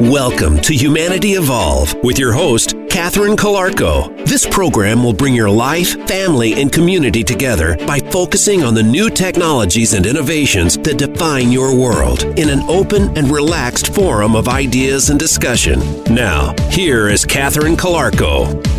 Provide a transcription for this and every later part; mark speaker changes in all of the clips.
Speaker 1: Welcome to Humanity Evolve with your host, Catherine Calarco. This program will bring your life, family, and community together by focusing on the new technologies and innovations that define your world in an open and relaxed forum of ideas and discussion. Now, here is Catherine Calarco.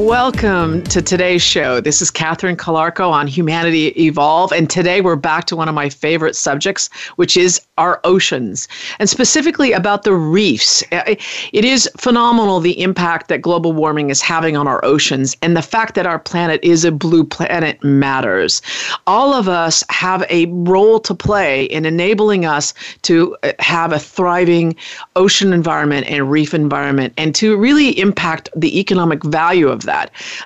Speaker 2: Welcome to today's show. This is Catherine Calarco on Humanity Evolve, and today we're back to one of my favorite subjects, which is our oceans, and specifically about the reefs. It is phenomenal the impact that global warming is having on our oceans, and the fact that our planet is a blue planet matters. All of us have a role to play in enabling us to have a thriving ocean environment and reef environment, and to really impact the economic value of that.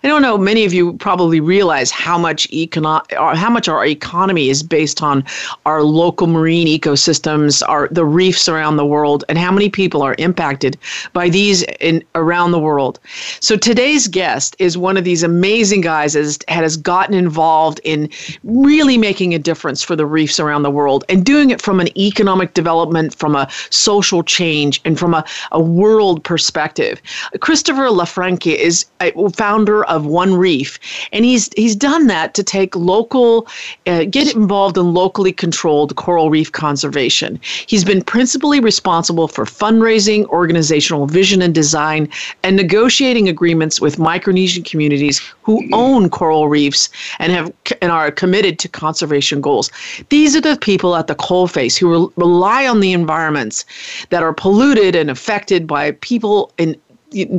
Speaker 2: I don't know. Many of you probably realize how much econo- how much our economy is based on our local marine ecosystems, our the reefs around the world, and how many people are impacted by these in around the world. So today's guest is one of these amazing guys that has gotten involved in really making a difference for the reefs around the world and doing it from an economic development, from a social change, and from a, a world perspective. Christopher LaFranchi is founder of One Reef, and he's he's done that to take local, uh, get involved in locally controlled coral reef conservation. He's been principally responsible for fundraising, organizational vision and design, and negotiating agreements with Micronesian communities who own coral reefs and have and are committed to conservation goals. These are the people at the coalface who rely on the environments that are polluted and affected by people in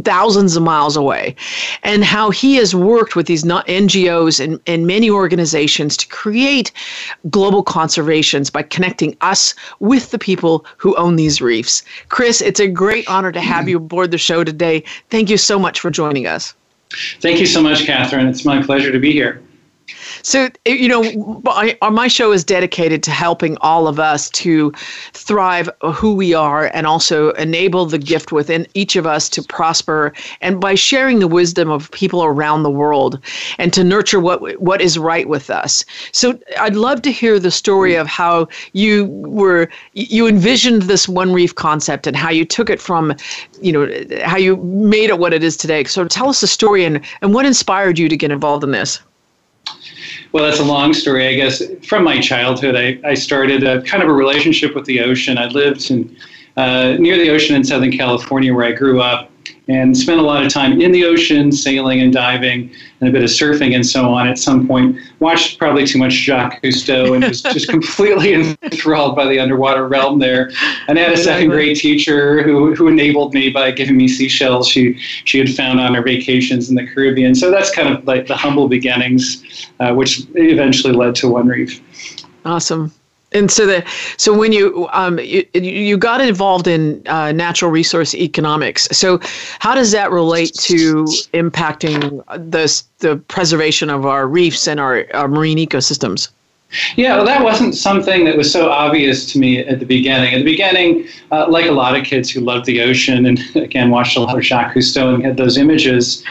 Speaker 2: thousands of miles away, and how he has worked with these NGOs and, and many organizations to create global conservations by connecting us with the people who own these reefs. Chris, it's a great honor to have you aboard the show today. Thank you so much for joining us.
Speaker 3: Thank you so much, Catherine. It's my pleasure to be here.
Speaker 2: So, you know, uh, my show is dedicated to helping all of us to thrive who we are and also enable the gift within each of us to prosper and by sharing the wisdom of people around the world and to nurture what what is right with us. So, I'd love to hear the story of how you were you envisioned this one reef concept and how you took it from, you know, how you made it what it is today. So, tell us the story and and what inspired you to get involved in this.
Speaker 3: Well, that's a long story, I guess. From my childhood, I, I started a kind of a relationship with the ocean. I lived in, uh, near the ocean in Southern California where I grew up and spent a lot of time in the ocean, sailing and diving, and a bit of surfing and so on. At some point, watched probably too much Jacques Cousteau and was just completely enthralled by the underwater realm there. And I had a second grade teacher who, who enabled me by giving me seashells she she had found on her vacations in the Caribbean. So that's kind of like the humble beginnings, uh, which eventually led to One Reef.
Speaker 2: Awesome and so the so when you um you, you got involved in uh, natural resource economics so how does that relate to impacting the the preservation of our reefs and our, our marine ecosystems
Speaker 3: yeah, well, that wasn't something that was so obvious to me at the beginning. At the beginning, uh, like a lot of kids who loved the ocean and again watched a lot of Jacques Cousteau and had those images,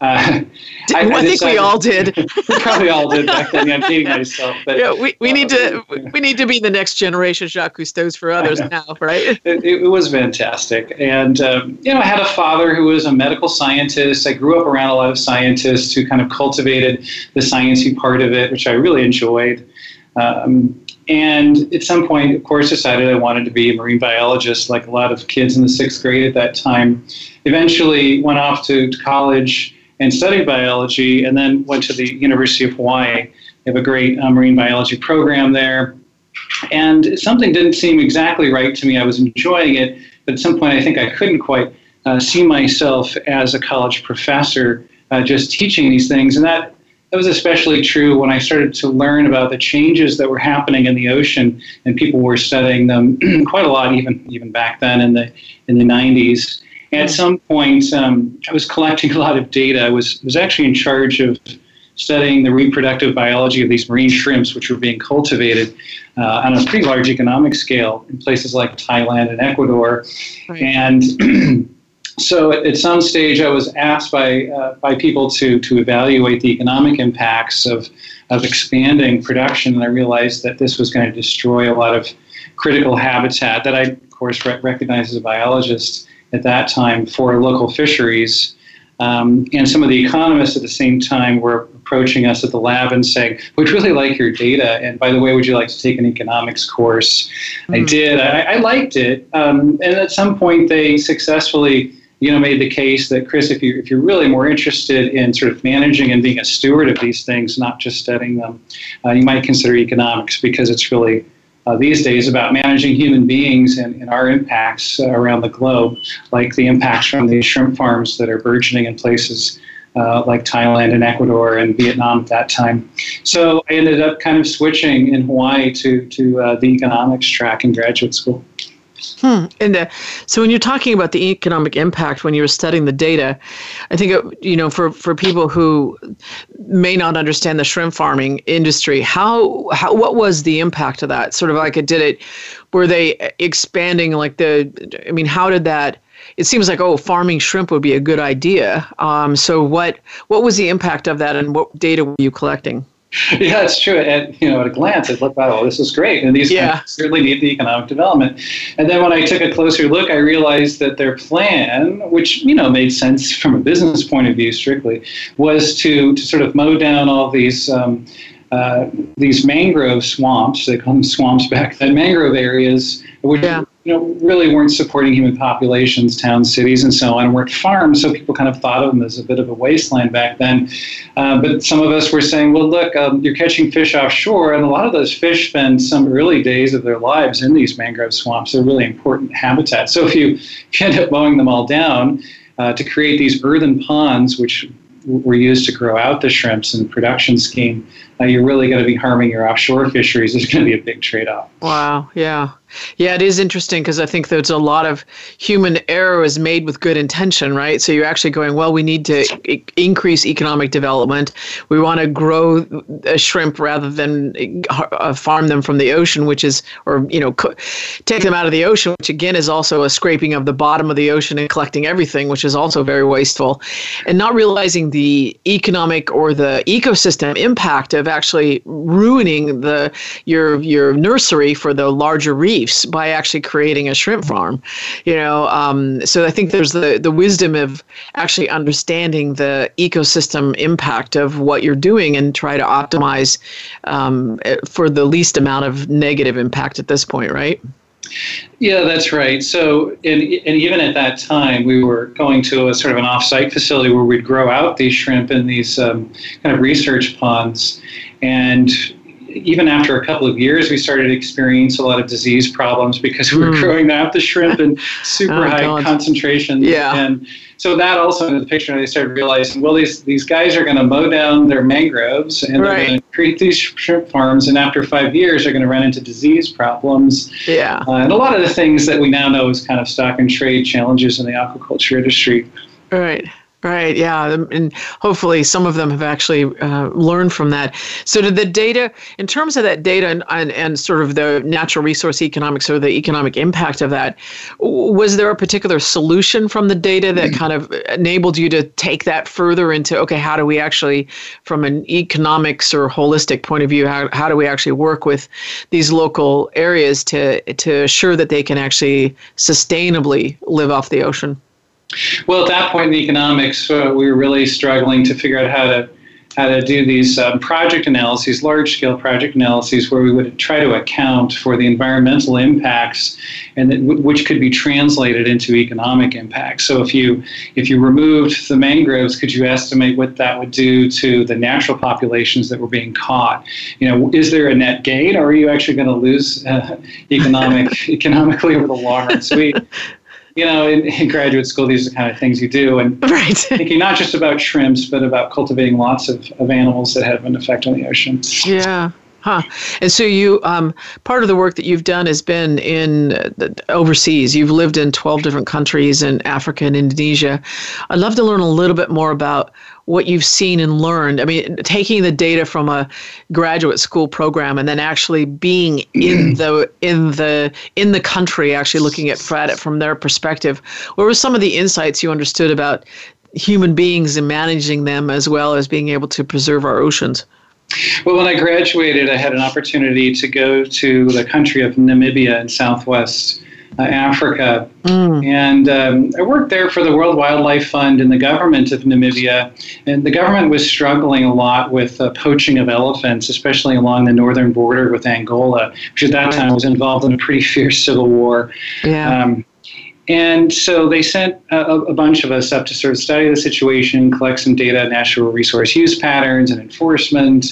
Speaker 2: uh, I, I, think we all did.
Speaker 3: we probably all did back then. I'm dating myself, but
Speaker 2: yeah, we, we uh, need to we need to be the next generation Jacques Cousteau's for others now, right?
Speaker 3: It, it, was fantastic, and um, you know, I had a father who was a medical scientist. I grew up around a lot of scientists who kind of cultivated the sciencey part of it, which I really enjoyed. Um, and at some point, of course, decided I wanted to be a marine biologist, like a lot of kids in the sixth grade at that time. Eventually, went off to college and studied biology, and then went to the University of Hawaii. They have a great uh, marine biology program there. And something didn't seem exactly right to me. I was enjoying it, but at some point, I think I couldn't quite uh, see myself as a college professor uh, just teaching these things. And that, that was especially true when I started to learn about the changes that were happening in the ocean, and people were studying them quite a lot, even even back then in the in the 90s. At some point, um, I was collecting a lot of data. I was, was actually in charge of studying the reproductive biology of these marine shrimps, which were being cultivated uh, on a pretty large economic scale in places like Thailand and Ecuador. Right. And so at, some stage, I was asked by, uh, by people to, to evaluate the economic impacts of, of expanding production, and I realized that this was going to destroy a lot of critical habitat that I of course, recognized as a biologist at that time for local fisheries. Um, and some of the economists at the same time were approaching us at the lab and saying, We'd really like your data. And by the way, would you like to take an economics course? Mm-hmm. I hmm. did. I, I liked it. Um, and at some point, they successfully you know, made the case that Chris, if you if you're really more interested in sort of managing and being a steward of these things, not just studying them, uh, you might consider economics because it's really uh, these days about managing human beings and, and our impacts uh, around the globe, like the impacts from these shrimp farms that are burgeoning in places uh, like Thailand and Ecuador and Vietnam at that time. So I ended up kind of switching in Hawaii to, to uh, the economics track in graduate school.
Speaker 2: Hmm. And uh, so, when you're talking about the economic impact, when you were studying the data, I think it, you know for for people who may not understand the shrimp farming industry, how how what was the impact of that? Sort of like it did it. Were they expanding like the? I mean, how did that? It seems like oh, farming shrimp would be a good idea. Um, so what what was the impact of that, and what data were you collecting?
Speaker 3: yeah, it's true. And you know, at a glance, it looked, like oh, this is great, and these yeah. certainly need the economic development. And then when I took a closer look, I realized that their plan, which you know made sense from a business point of view, strictly, was to to sort of mow down all these. Um, uh, these mangrove swamps, they call them swamps back then, mangrove areas, which yeah you know, really weren't supporting human populations, towns, cities, and so on, weren't farms. So people kind of thought of them as a bit of a wasteland back then. Uh, but some of us were saying, well, look, um, you're catching fish offshore, and a lot of those fish spend some early days of their lives in these mangrove swamps. They're really important habitats. So if you, if you end up mowing them all down uh, to create these earthen ponds, which were used to grow out the shrimps in the production scheme, uh, you're really going to be harming your offshore fisheries. There's going to be a big trade off.
Speaker 2: Wow. Yeah. Yeah, it is interesting because I think there's a lot of human error is made with good intention, right? So you're actually going, well, we need to increase economic development. We want to grow a shrimp rather than uh, farm them from the ocean, which is, or, you know, co- take them out of the ocean, which again is also a scraping of the bottom of the ocean and collecting everything, which is also very wasteful. And not realizing the economic or the ecosystem impact of actually ruining the your your nursery for the larger by actually creating a shrimp farm. You know, um, so I think there's the the wisdom of actually understanding the ecosystem impact of what you're doing and try to optimize um, for the least amount of negative impact at this point, right?
Speaker 3: Yeah, that's right. So, and, and even at that time, we were going to a sort of an off-site facility where we'd grow out these shrimp in these um, kind of research ponds, and even after a couple of years, we started to experience a lot of disease problems because we were mm. growing out the shrimp in super oh, high God. concentrations.
Speaker 2: Yeah.
Speaker 3: And so that also in the picture, they started realizing, well, these, these guys are going to mow down their mangroves and right. they're going to create these shrimp farms. And after five years, they're going to run into disease problems.
Speaker 2: Yeah.
Speaker 3: Uh, and a lot of the things that we now know as kind of stock and trade challenges in the aquaculture industry.
Speaker 2: Right. Right. Yeah, and hopefully some of them have actually uh, learned from that. So, did the data, in terms of that data and, and, and sort of the natural resource economics or the economic impact of that, was there a particular solution from the data that kind of enabled you to take that further into okay, how do we actually, from an economics or holistic point of view, how, how do we actually work with these local areas to to assure that they can actually sustainably live off the ocean?
Speaker 3: Well, at that point in economics, uh, we were really struggling to figure out how to how to do these um, project analyses, large scale project analyses, where we would try to account for the environmental impacts, and that, which could be translated into economic impacts. So, if you if you removed the mangroves, could you estimate what that would do to the natural populations that were being caught? You know, is there a net gain, or are you actually going to lose uh, economic economically over the long run? So we you know, in, in, graduate school, these are the kind of things you do, and
Speaker 2: right.
Speaker 3: thinking not just about shrimps, but about cultivating lots of, of animals that have an effect on the ocean.
Speaker 2: Yeah. Huh. And so you, um, part of the work that you've done has been in uh, overseas. You've lived in 12 different countries in Africa and Indonesia. I'd love to learn a little bit more about what you've seen and learned. I mean, taking the data from a graduate school program and then actually being in the in the in the country, actually looking at it from their perspective. What were some of the insights you understood about human beings and managing them, as well as being able to preserve our oceans?
Speaker 3: Well, when I graduated, I had an opportunity to go to the country of Namibia in southwest uh, Africa. Mm. And um, I worked there for the World Wildlife Fund and the government of Namibia. And the government was struggling a lot with uh, poaching of elephants, especially along the northern border with Angola, which at that time was involved in a pretty fierce civil war. Yeah. Um, and so they sent a, a, bunch of us up to sort of study the situation, collect some data, natural resource use patterns, and enforcement.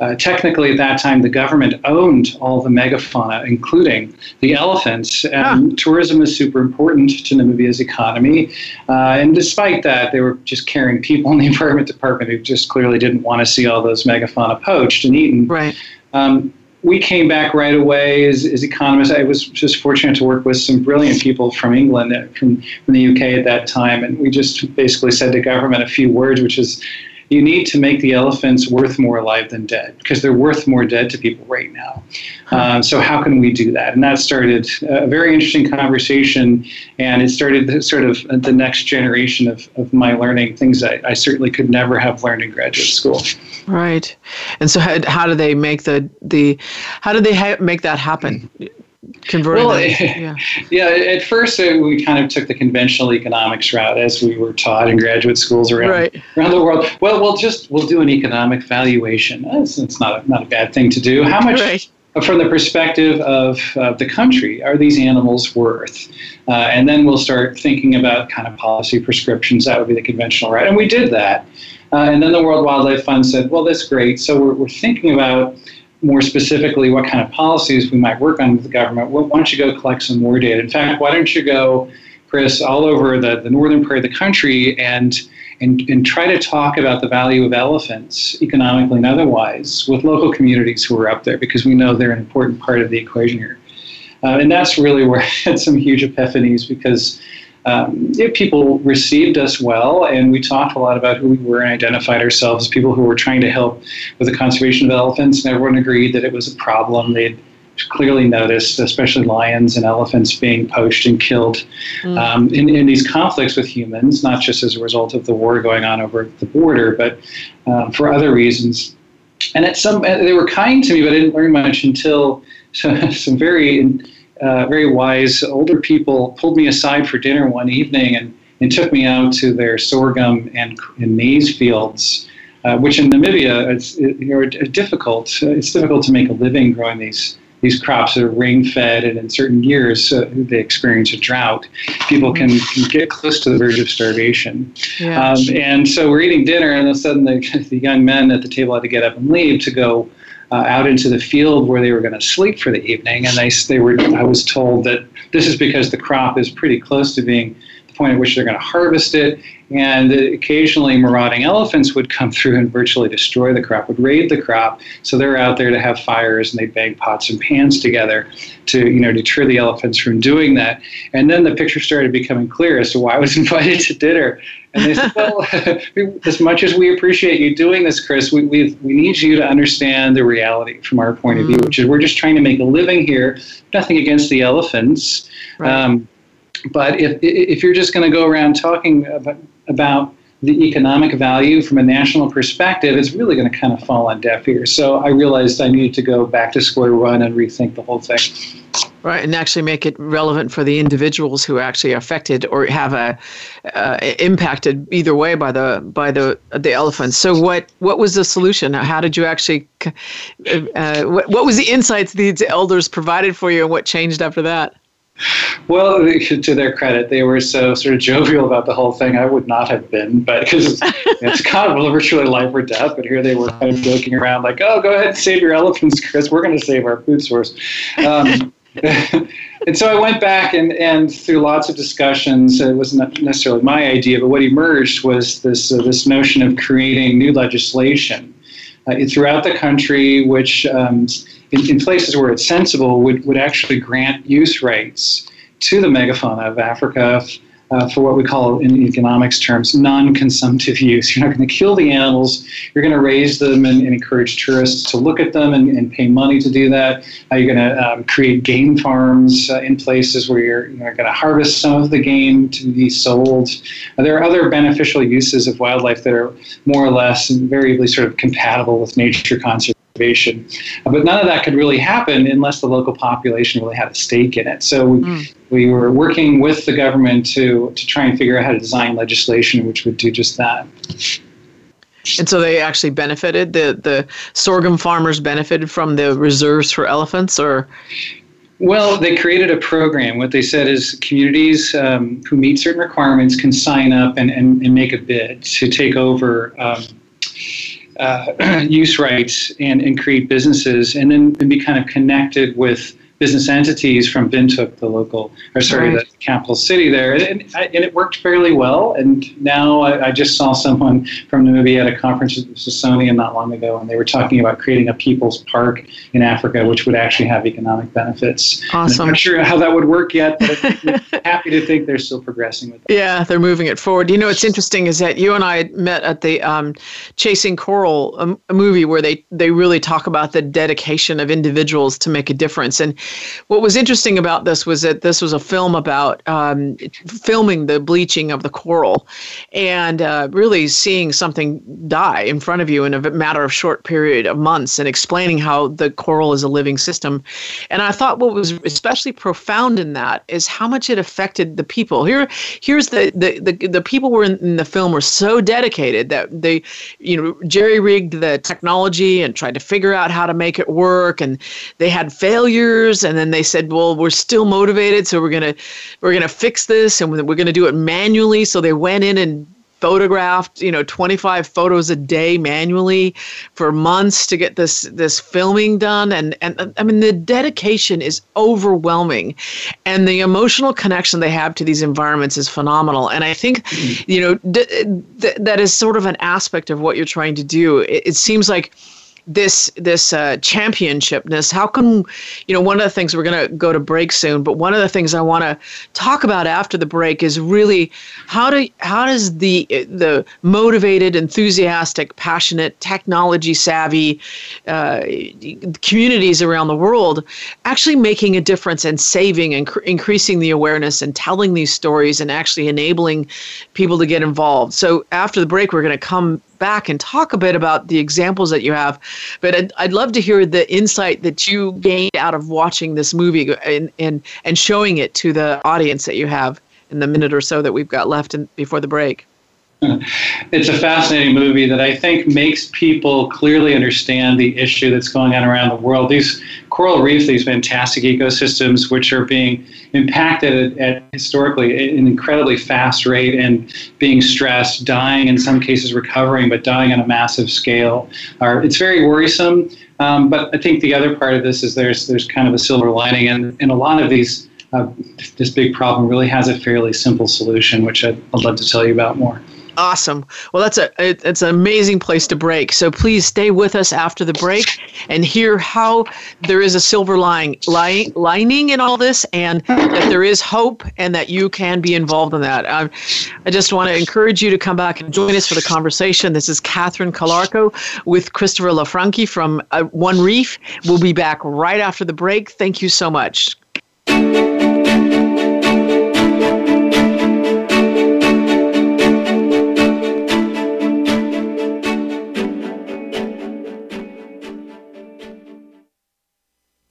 Speaker 3: Uh, technically, at that time, the government owned all the megafauna, including the elephants. And ah. tourism is super important to Namibia's economy. Uh, and despite that, they were just carrying people in the environment department who just clearly didn't want to see all those megafauna poached and eaten.
Speaker 2: Right. Um,
Speaker 3: we came back right away as, as economists. I was just fortunate to work with some brilliant people from England, from, from the UK at that time, and we just basically said to government a few words, which is, you need to make the elephants worth more alive than dead because they're worth more dead to people right now. Uh, so how can we do that? And that started a very interesting conversation, and it started sort of the next generation of, of my learning, things I, I certainly could never have learned in graduate school.
Speaker 2: Right. And so how, how do they make the, the how do they ha- make that happen? Converting well,
Speaker 3: yeah. yeah at first uh, we kind of took the conventional economics route as we were taught in graduate schools around, right. around the world. Well we'll just we'll do an economic valuation. It's, it's not, a, not a bad thing to do. How much right. from the perspective of uh, the country are these animals worth? Uh, and then we'll start thinking about kind of policy prescriptions. That would be the conventional route. And we did that. Uh, and then the world wildlife fund said well that's great. So we're, we're thinking about more specifically what kind of policies we might work on with the government, why don't you go collect some more data? In fact, why don't you go, Chris, all over the, the northern part of the country and, and, and try to talk about the value of elephants, economically and otherwise, with local communities who are up there, because we know they're an important part of the equation here. Uh, and that's really where I had some huge epiphanies because um, yeah, people received us well, and we talked a lot about who we were and identified ourselves as people who were trying to help with the conservation of elephants. And everyone agreed that it was a problem. They'd clearly noticed, especially lions and elephants being poached and killed mm. um, in, in, these conflicts with humans, not just as a result of the war going on over the border, but um, for other reasons. And at some, they were kind to me, but I didn't learn much until some very uh, very wise older people pulled me aside for dinner one evening and, and took me out to their sorghum and, and maize fields, uh, which in Namibia is you know, difficult. It's difficult to make a living growing these these crops that are rain fed, and in certain years uh, they experience a drought. People can, can, get close to the verge of starvation. Yeah. Um, and so we're eating dinner, and all of a sudden the, the young men at the table had to get up and leave to go uh, out into the field where they were going to sleep for the evening, and they they were. I was told that this is because the crop is pretty close to being point at which they're going to harvest it, and occasionally marauding elephants would come through and virtually destroy the crop, would raid the crop. So they're out there to have fires, and they bang pots and pans together to you know deter the elephants from doing that. And then the picture started becoming clear as to why I was invited to dinner. And they said, well, as much as we appreciate you doing this, Chris, we, we, we need you to understand the reality from our point of view, mm. which is we're just trying to make a living here. Nothing against the elephants. Right. Um, but if, if you're just going to go around talking about, about the economic value from a national perspective, it's really going to kind of fall on deaf ears. So I realized I needed to go back to square one and rethink the whole thing.
Speaker 2: Right, and actually make it relevant for the individuals who are actually affected or have a uh, impacted either way by the by the the elephants. So what what was the solution? How did you actually? Uh, what, what was the insights these elders provided for you, and what changed after that?
Speaker 3: Well, to their credit, they were so sort of jovial about the whole thing. I would not have been, but because it's, it's kind of virtually life or death. But here they were kind of joking around, like, "Oh, go ahead and save your elephants, Chris. We're going to save our food source." Um, and so I went back and, and through lots of discussions, it wasn't necessarily my idea, but what emerged was this uh, this notion of creating new legislation uh, throughout the country, which um, in, in, places where it's sensible would, would actually grant use rights to the megafauna of Africa uh, for what we call in economics terms non-consumptive use. You're not going to kill the animals. You're going to raise them and, and encourage tourists to look at them and, and pay money to do that. Uh, you're going to um, create game farms uh, in places where you're, you're going to harvest some of the game to be sold. Uh, there are other beneficial uses of wildlife that are more or less invariably sort of compatible with nature conservation Uh, but none of that could really happen unless the local population really had a stake in it. So we, mm. we were working with the government to, to try and figure out how to design legislation which would do just that.
Speaker 2: And so they actually benefited the the sorghum farmers benefited from the reserves for elephants, or
Speaker 3: well, they created a program. What they said is communities um, who meet certain requirements can sign up and, and, and make a bid to take over um, uh, use rights and, and create businesses and then and be kind of connected with business entities from Windhoek, the local, or sorry, right. Capital city there, and, and, it worked fairly well. And now I, I, just saw someone from Namibia at a conference at Smithsonian not long ago, and they were talking about creating a people's park in Africa, which would actually have economic benefits.
Speaker 2: Awesome.
Speaker 3: I'm not sure how that would work yet, but happy to think they're still progressing with that.
Speaker 2: Yeah, they're moving it forward. You know, what's interesting is that you and I met at the um, Chasing Coral, a, a movie where they they really talk about the dedication of individuals to make a difference and what was interesting about this was that this was a film about um, filming the bleaching of the coral and uh, really seeing something die in front of you in a matter of short period of months and explaining how the coral is a living system. And I thought what was especially profound in that is how much it affected the people. Here, here's the the the, the people were in, in the film were so dedicated that they, you know, jerry rigged the technology and tried to figure out how to make it work, and they had failures and then they said well we're still motivated so we're going to we're going to fix this and we're going to do it manually. So they went in and photographed you know 25 photos a day manually for months to get this this filming done. And and i mean the dedication is overwhelming. And the emotional connection they have to these environments is phenomenal. And i think you know d- that is sort of an aspect of what you're trying to do. It, it seems like this this uh, championshipness how come you know one of the things we're going to go to break soon but one of the things i want to talk about after the break is really how do how does the the motivated enthusiastic passionate technology savvy uh, communities around the world actually making a difference and saving and cr- increasing the awareness and telling these stories and actually enabling people to get involved. So after the break we're going to come back and talk a bit about the examples that you have. But I'd, I'd love to hear the insight that you gained out of watching this movie and, and, and showing it to the audience that you have in the minute or so that we've got left in, before the break.
Speaker 3: It's a fascinating movie that I think makes people clearly understand the issue that's going on around the world. These coral reefs, these fantastic ecosystems, which are being impacted at, at historically an incredibly fast rate and being stressed, dying in some cases, recovering, but dying on a massive scale. Are, it's very worrisome. Um, but I think the other part of this is there's there's kind of a silver lining, and in a lot of these. Uh, this big problem really has a fairly simple solution, which I'd, I'd love to tell you about more.
Speaker 2: Awesome. Well, that's a it's an amazing place to break. So please stay with us after the break and hear how there is a silver line lining in all this, and that there is hope, and that you can be involved in that. I, I just want to encourage you to come back and join us for the conversation. This is Catherine Calarco with Christopher LaFranchi from uh, One Reef. We'll be back right after the break. Thank you so much.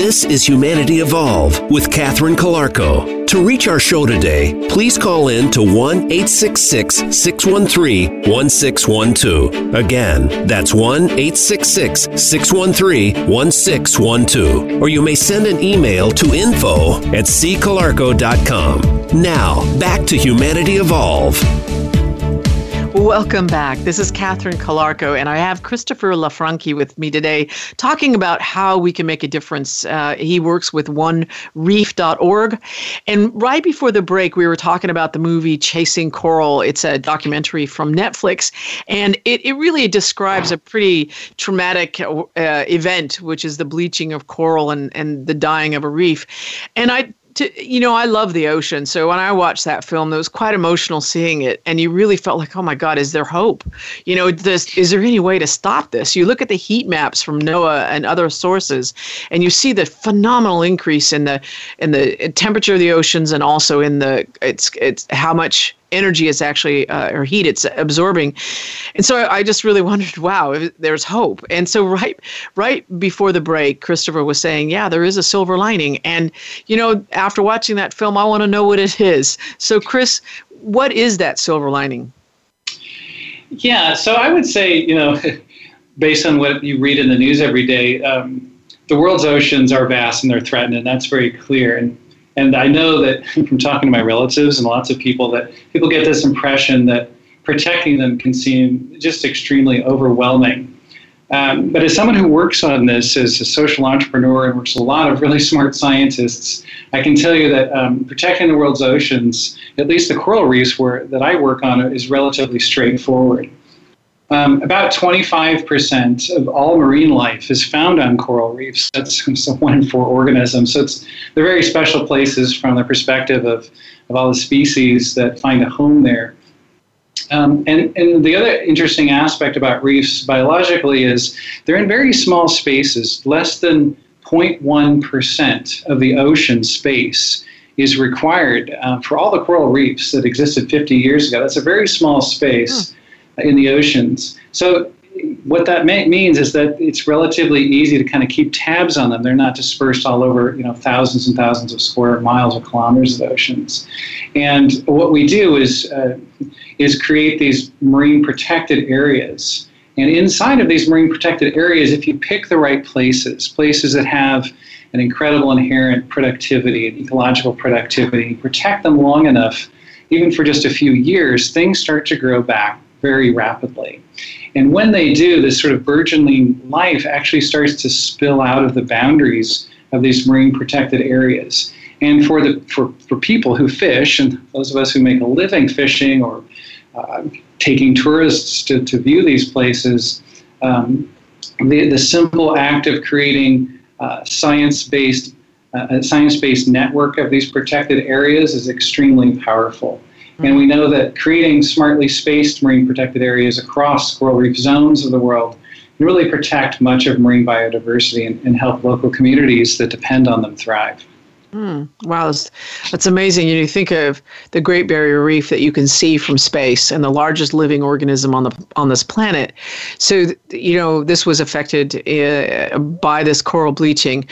Speaker 1: This is Humanity Evolve with Catherine Calarco. To reach our show today, please call in to 1 866 613 1612. Again, that's 1 866 613 1612. Or you may send an email to info at ccalarco.com. Now, back to Humanity Evolve.
Speaker 2: Welcome back. This is Catherine Calarco, and I have Christopher LaFranchi with me today talking about how we can make a difference. Uh, he works with onereef.org. And right before the break, we were talking about the movie Chasing Coral. It's a documentary from Netflix, and it, it really describes a pretty traumatic uh, event, which is the bleaching of coral and, and the dying of a reef. And I to, you know, I love the ocean. So when I watched that film, it was quite emotional seeing it. And you really felt like, oh my God, is there hope? You know, does, is there any way to stop this? You look at the heat maps from NOAA and other sources, and you see the phenomenal increase in the in the temperature of the oceans and also in the it's it's how much energy is actually uh, or heat it's absorbing. And so I, just really wondered wow there's hope. And so right right before the break christopher was saying yeah there is a silver lining. And you know after watching that film i want to know what it is. So chris what is that silver lining?
Speaker 3: Yeah so i would say you know based on what you read in the news every day um, the world's oceans are vast and they're threatened and that's very clear. And and I know that from talking to my relatives and lots of people that people get this impression that protecting them can seem just extremely overwhelming. Um, but as someone who works on this as a social entrepreneur and works with a lot of really smart scientists, I can tell you that um, protecting the world's oceans, at least the coral reefs where, that I work on, is relatively straightforward. Um, about 25% of all marine life is found on coral reefs. That's one in four organisms. So it's, they're very special places from the perspective of, of all the species that find a home there. Um, and, and the other interesting aspect about reefs biologically is they're in very small spaces, less than 0.1% of the ocean space is required uh, for all the coral reefs that existed 50 years ago. That's a very small space. Hmm in the oceans. So what that may, means is that it's relatively easy to kind of keep tabs on them. They're not dispersed all over, you know, thousands and thousands of square miles or kilometers of oceans. And what we do is uh, is create these marine protected areas. And inside of these marine protected areas, if you pick the right places, places that have an incredible inherent productivity and ecological productivity, protect them long enough, even for just a few years, things start to grow back very rapidly. And when they do, this sort of burgeoning life actually starts to spill out of the boundaries of these marine protected areas. And for the for, for people who fish, and those of us who make a living fishing or uh, taking tourists to, to view these places, um, the, the simple act of creating uh, science-based uh, a science-based network of these protected areas is extremely powerful. And we know that creating smartly spaced marine protected areas across coral reef zones of the world can really protect much of marine biodiversity and, and help local communities that depend on them thrive.
Speaker 2: Mm, wow, that's, that's amazing. You, know, you think of the Great Barrier Reef that you can see from space, and the largest living organism on the on this planet. So, you know, this was affected uh, by this coral bleaching.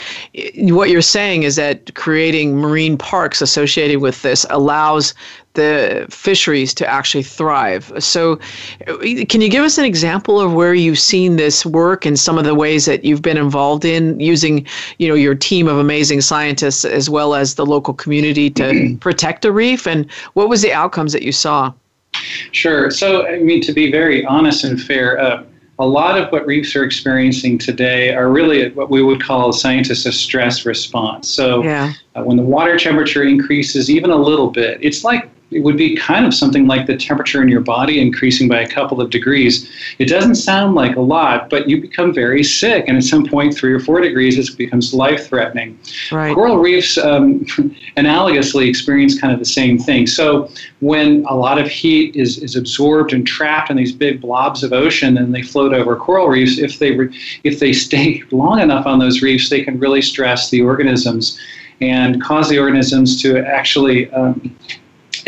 Speaker 2: What you're saying is that creating marine parks associated with this allows the fisheries to actually thrive. So, can you give us an example of where you've seen this work and some of the ways that you've been involved in using, you know, your team of amazing scientists as well as the local community to protect a reef? And what was the outcomes that you saw?
Speaker 3: Sure. So, I mean, to be very honest and fair. Uh, a lot of what reefs are experiencing today are really what we would call scientists a stress response. So, yeah. uh, when the water temperature increases even a little bit, it's like it would be kind of something like the temperature in your body increasing by a couple of degrees. It doesn't sound like a lot, but you become very sick, and at some point, three or four degrees, it becomes life threatening. Right. Coral reefs um, analogously experience kind of the same thing. So, when a lot of heat is, is absorbed and trapped in these big blobs of ocean and they float over coral reefs, if they, re- if they stay long enough on those reefs, they can really stress the organisms and cause the organisms to actually um,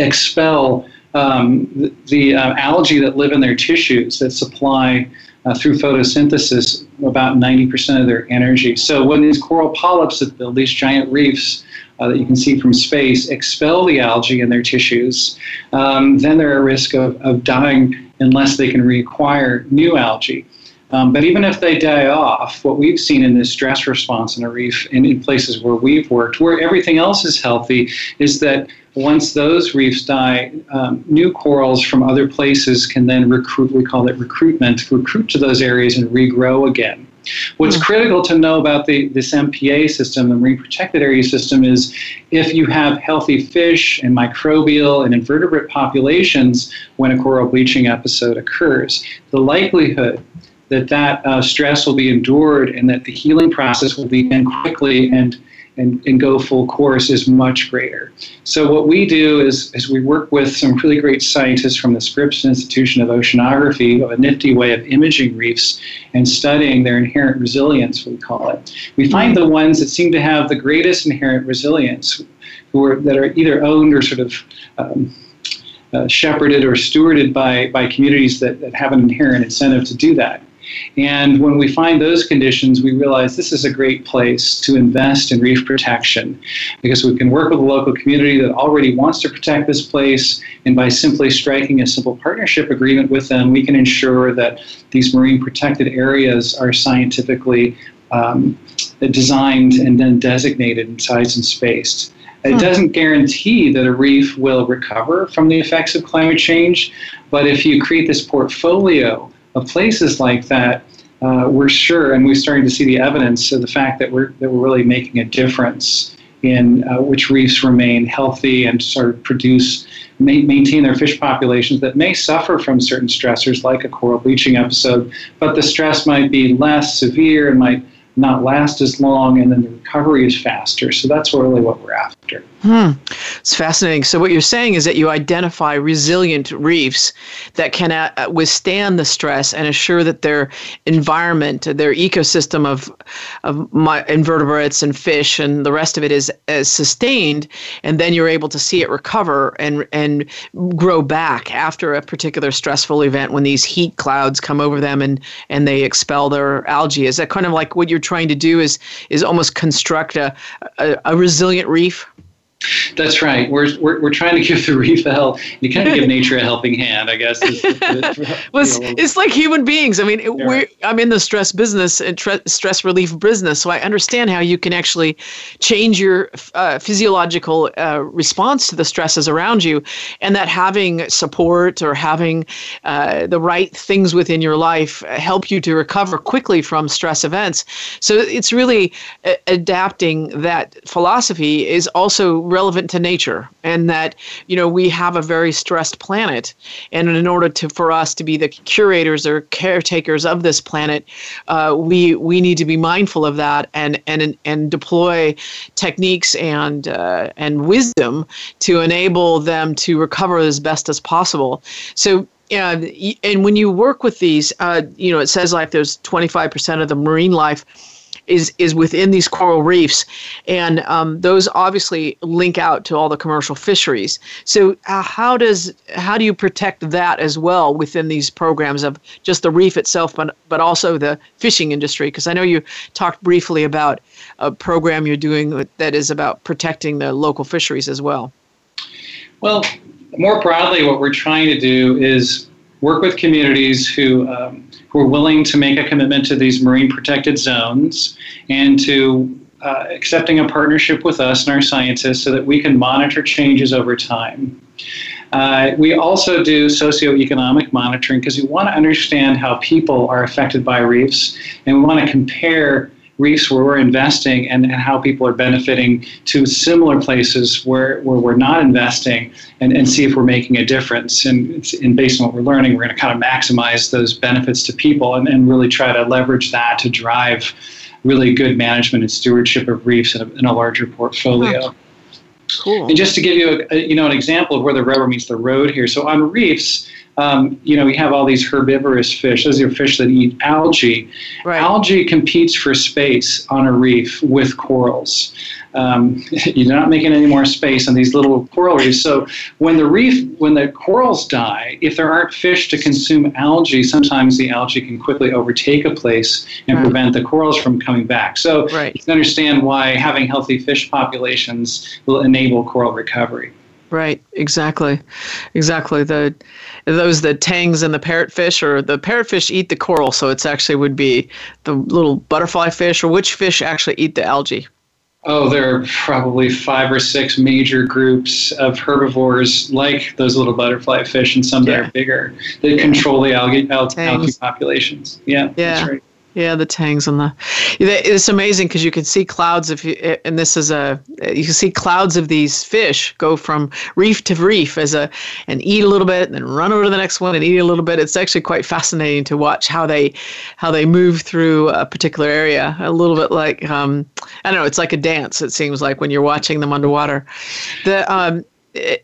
Speaker 3: expel um, the, the uh, algae that live in their tissues that supply uh, through photosynthesis about 90% of their energy. So when these coral polyps that build these giant reefs uh, that you can see from space expel the algae in their tissues, um, then they're at risk of, of dying unless they can reacquire new algae. Um, but even if they die off, what we've seen in this stress response in a reef and in places where we've worked, where everything else is healthy, is that once those reefs die, um, new corals from other places can then recruit, we call it recruitment, recruit to those areas and regrow again. What's mm. critical to know about the, this MPA system, the marine protected area system, is if you have healthy fish and microbial and invertebrate populations when a coral bleaching episode occurs, the likelihood that that uh, stress will be endured and that the healing process will begin quickly and and, and go full course is much greater. So what we do is, is we work with some really great scientists from the Scripps Institution of Oceanography, a nifty way of imaging reefs and studying their inherent resilience, we call it. We find the ones that seem to have the greatest inherent resilience, who are, that are either owned or sort of um, uh, shepherded or stewarded by, by communities that, that have an inherent incentive to do that. And when we find those conditions, we realize this is a great place to invest in reef protection because we can work with a local community that already wants to protect this place. And by simply striking a simple partnership agreement with them, we can ensure that these marine protected areas are scientifically um, designed and then designated in size and spaced. It hmm. doesn't guarantee that a reef will recover from the effects of climate change, but if you create this portfolio of places like that, uh, we're sure, and we're starting to see the evidence of the fact that we're that we're really making a difference in uh, which reefs remain healthy and sort of produce maintain their fish populations that may suffer from certain stressors like a coral bleaching episode, but the stress might be less severe and might not last as long, and then the recovery is faster. So that's really what we're after.
Speaker 2: Hmm. It's fascinating. So, what you're saying is that you identify resilient reefs that can uh, withstand the stress and assure that their environment, their ecosystem of, of my invertebrates and fish and the rest of it is, is sustained. And then you're able to see it recover and, and grow back after a particular stressful event when these heat clouds come over them and, and they expel their algae. Is that kind of like what you're trying to do? Is, is almost construct a, a, a resilient reef?
Speaker 3: That's right. We're, we're, we're trying to give the reef a help. You kind of give nature a helping hand, I guess.
Speaker 2: well, it's, it's, like human beings. I mean, we're, I'm in the stress business and tre- stress relief business, so I understand how you can actually change your uh, physiological uh, response to the stresses around you, and that having support or having uh, the right things within your life help you to recover quickly from stress events. So it's really uh, adapting that philosophy is also relevant to nature and that you know we have a very stressed planet. And in order to for us to be the curators or caretakers of this planet uh, we we need to be mindful of that and and and deploy techniques and uh, and wisdom to enable them to recover as best as possible. So yeah, and when you work with these, uh, you know, it says like there's 25% of the marine life is is within these coral reefs, and um, those obviously link out to all the commercial fisheries. So uh, how does how do you protect that as well within these programs of just the reef itself, but but also the fishing industry? Because I know you talked briefly about a program you're doing that is about protecting the local fisheries as well.
Speaker 3: Well, more broadly, what we're trying to do is work with communities who um, who are willing to make a commitment to these marine protected zones and to uh, accepting a partnership with us and our scientists so that we can monitor changes over time. Uh, we also do socioeconomic monitoring because we want to understand how people are affected by reefs and we want to compare reefs where we're investing and, and how people are benefiting to similar places where, where we're not investing and, and see if we're making a difference. And, and based on what we're learning, we're going to kind of maximize those benefits to people and, and really try to leverage that to drive really good management and stewardship of reefs in a, in a larger portfolio.
Speaker 2: Cool.
Speaker 3: And just to give you a, a, you know an example of where the rubber meets the road here. So on reefs, um, you know, we have all these herbivorous fish. Those are fish that eat algae. Right. Algae competes for space on a reef with corals. um, you're not making any more space on these little coral reefs. So when the reef, when the corals die, if there aren't fish to consume algae, sometimes the algae can quickly overtake a place and right. prevent the corals from coming back. So right. you can understand why having healthy fish populations will enable coral recovery.
Speaker 2: Right, exactly, exactly. The those the tangs and the parrotfish, or the parrotfish eat the coral, so it's actually would be the little butterfly fish, or which fish actually eat the algae.
Speaker 3: Oh, there are probably five or six major groups of herbivores like those little butterfly fish and some yeah. that are bigger that yeah. control the algae, algae populations. Yeah,
Speaker 2: yeah. that's right. Yeah, the tangs and the it's amazing because you can see clouds of and this is a you can see clouds of these fish go from reef to reef as a and eat a little bit and then run over to the next one and eat a little bit. It's actually quite fascinating to watch how they how they move through a particular area. A little bit like um, I don't know, it's like a dance. It seems like when you're watching them underwater. The um,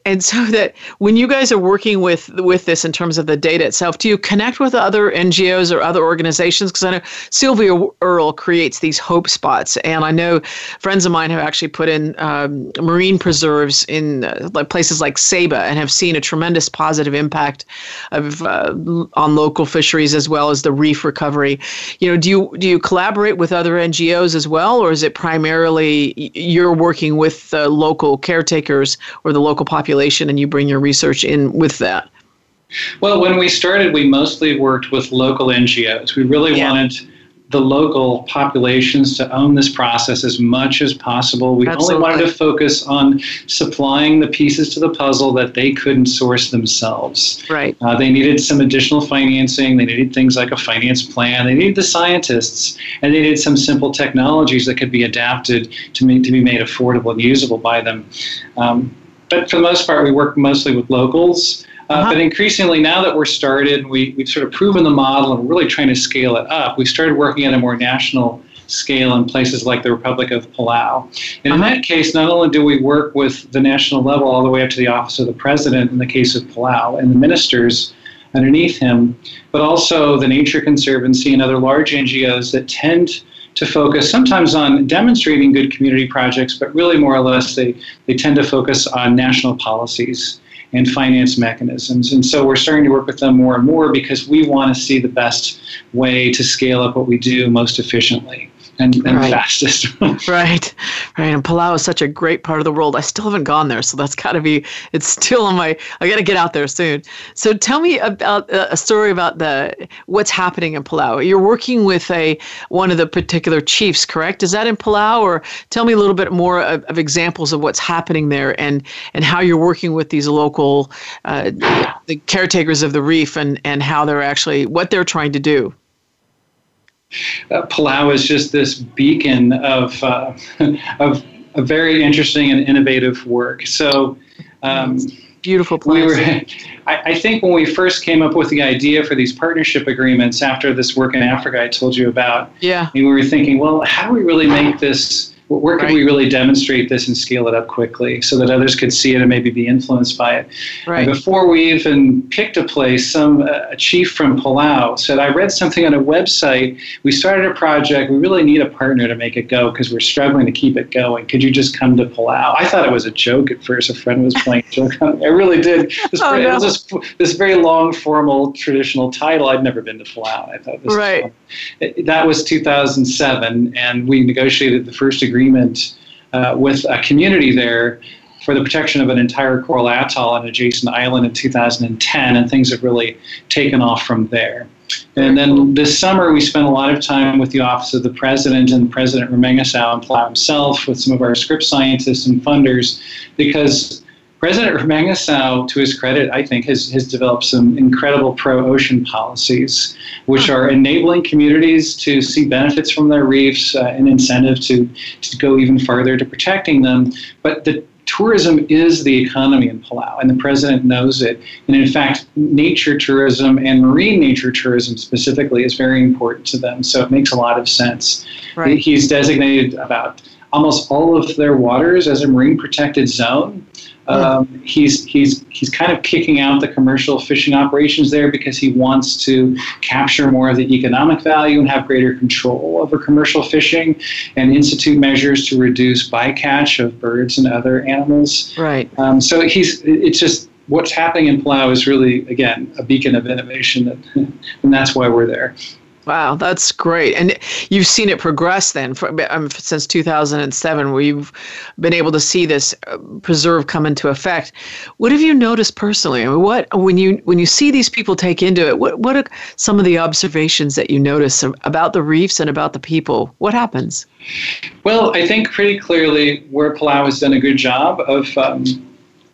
Speaker 2: and so that when you guys are working with with this in terms of the data itself do you connect with other ngos or other organizations? Because i know sylvia earle creates these hope spots and i know friends of mine have actually put in um, marine preserves in uh, like places like Saba and have seen a tremendous positive impact of uh, on local fisheries as well as the reef recovery. You know do you do you collaborate with other ngos as well or is it primarily you're working with the local caretakers or the local local population and you bring your research in with that?
Speaker 3: Well, when we started, we mostly worked with local NGOs. We really yeah. wanted the local populations to own this process as much as possible. We Absolutely. only wanted to focus on supplying the pieces to the puzzle that they couldn't source themselves.
Speaker 2: Right.
Speaker 3: Uh, they needed some additional financing. They needed things like a finance plan. They needed the scientists, and they needed some simple technologies that could be adapted to, make, to be made affordable and usable by them. Um, but for the most part, we work mostly with locals. Uh, uh-huh. But increasingly, now that we're started, we, we've sort of proven the model and we're really trying to scale it up. We started working at a more national scale in places like the Republic of Palau. And uh-huh. in that case, not only do we work with the national level all the way up to the office of the president in the case of Palau and the ministers underneath him, but also the Nature Conservancy and other large NGOs that tend to focus sometimes on demonstrating good community projects, but really more or less they, they tend to focus on national policies and finance mechanisms. And so we're starting to work with them more and more because we want to see the best way to scale up what we do most efficiently and, and right. fastest.
Speaker 2: right, right. And Palau is such a great part of the world. I still haven't gone there, so that's got to be. It's still on my. I got to get out there soon. So tell me about uh, a story about the what's happening in Palau. You're working with a one of the particular chiefs, correct? Is that in Palau, or tell me a little bit more of, of examples of what's happening there and and how you're working with these local uh, the caretakers of the reef and and how they're actually what they're trying to do
Speaker 3: uh, Palau is just this beacon of uh, of a very interesting and innovative work. So. Um,
Speaker 2: Beautiful place. We were,
Speaker 3: I, I, think when we first came up with the idea for these partnership agreements after this work in Africa I told you about,
Speaker 2: yeah.
Speaker 3: we were thinking, well, how do we really make this where right. we really demonstrate this and scale it up quickly so that others could see it and maybe be influenced by it? Right. And before we even picked a place, some uh, a chief from Palau said, "I read something on a website. We started a project. We really need a partner to make it go because we're struggling to keep it going. Could you just come to Palau?" I thought it was a joke at first. A friend was playing a joke. On me. I really did. This, oh, no. this, this very long, formal, traditional title. I'd never been to Palau. I thought this
Speaker 2: right. Was
Speaker 3: that was 2007, and we negotiated the first agreement agreement uh, with a community there for the protection of an entire coral atoll on an adjacent island in 2010, and things have really taken off from there. And then this summer, we spent a lot of time with the Office of the President and President Remengesau and Palau himself, with some of our Scripps scientists and funders, because President Remengesau, to his credit, I think, has, has developed some incredible pro ocean policies, which are enabling communities to see benefits from their reefs, uh, an incentive to, to go even farther to protecting them. But the tourism is the economy in Palau, and the president knows it. And in fact, nature tourism and marine nature tourism specifically is very important to them. So it makes a lot of sense. Right. He's designated about almost all of their waters as a marine protected zone. Um, he's he's he's kind of kicking out the commercial fishing operations there because he wants to capture more of the economic value and have greater control over commercial fishing, and institute measures to reduce bycatch of birds and other animals.
Speaker 2: Right.
Speaker 3: Um, so he's it's just what's happening in Palau is really again a beacon of innovation, that, and that's why we're there.
Speaker 2: Wow, that's great. And you've seen it progress then for, um, since 2007, where you've been able to see this uh, preserve come into effect. What have you noticed personally? I mean, what when you when you see these people take into it, what what are some of the observations that you notice about the reefs and about the people? What happens?
Speaker 3: Well, I think pretty clearly where Palau has done a good job of um,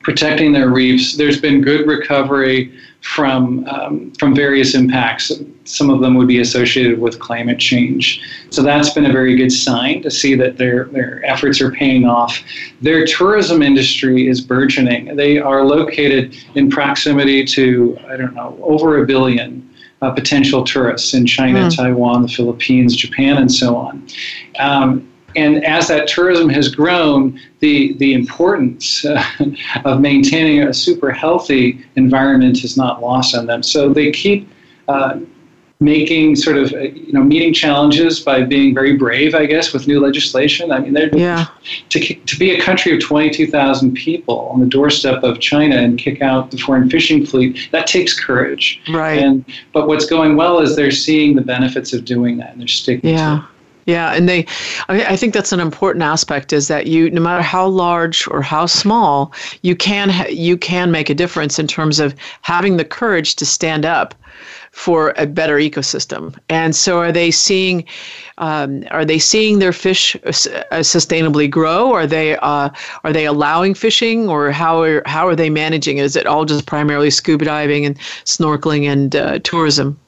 Speaker 3: protecting their reefs. There's been good recovery from um, from various impacts. Some of them would be associated with climate change. So that's been a very good sign to see that their their efforts are paying off. Their tourism industry is burgeoning. They are located in proximity to I don't know over a billion. Uh, potential tourists in China, mm. Taiwan, the Philippines, Japan, and so on. Um, and as that tourism has grown, the, the importance uh, of maintaining a super healthy environment is not lost on them. So they keep uh, making sort of uh, you know meeting challenges by being very brave, I guess, with new legislation. I mean, they're
Speaker 2: yeah.
Speaker 3: to to be a country of 22,000 people on the doorstep of China and kick out the foreign fishing fleet that takes courage.
Speaker 2: Right.
Speaker 3: And but what's going well is they're seeing the benefits of doing that and they're sticking
Speaker 2: yeah. Yeah, and they, I, think that's an important aspect is that you, no matter how large or how small, you can you can make a difference in terms of having the courage to stand up for a better ecosystem. And so, are they seeing, um, are they seeing their fish uh, sustainably grow? Are they uh, are they allowing fishing, or how are how are they managing? Is it all just primarily scuba diving and snorkeling and uh, tourism?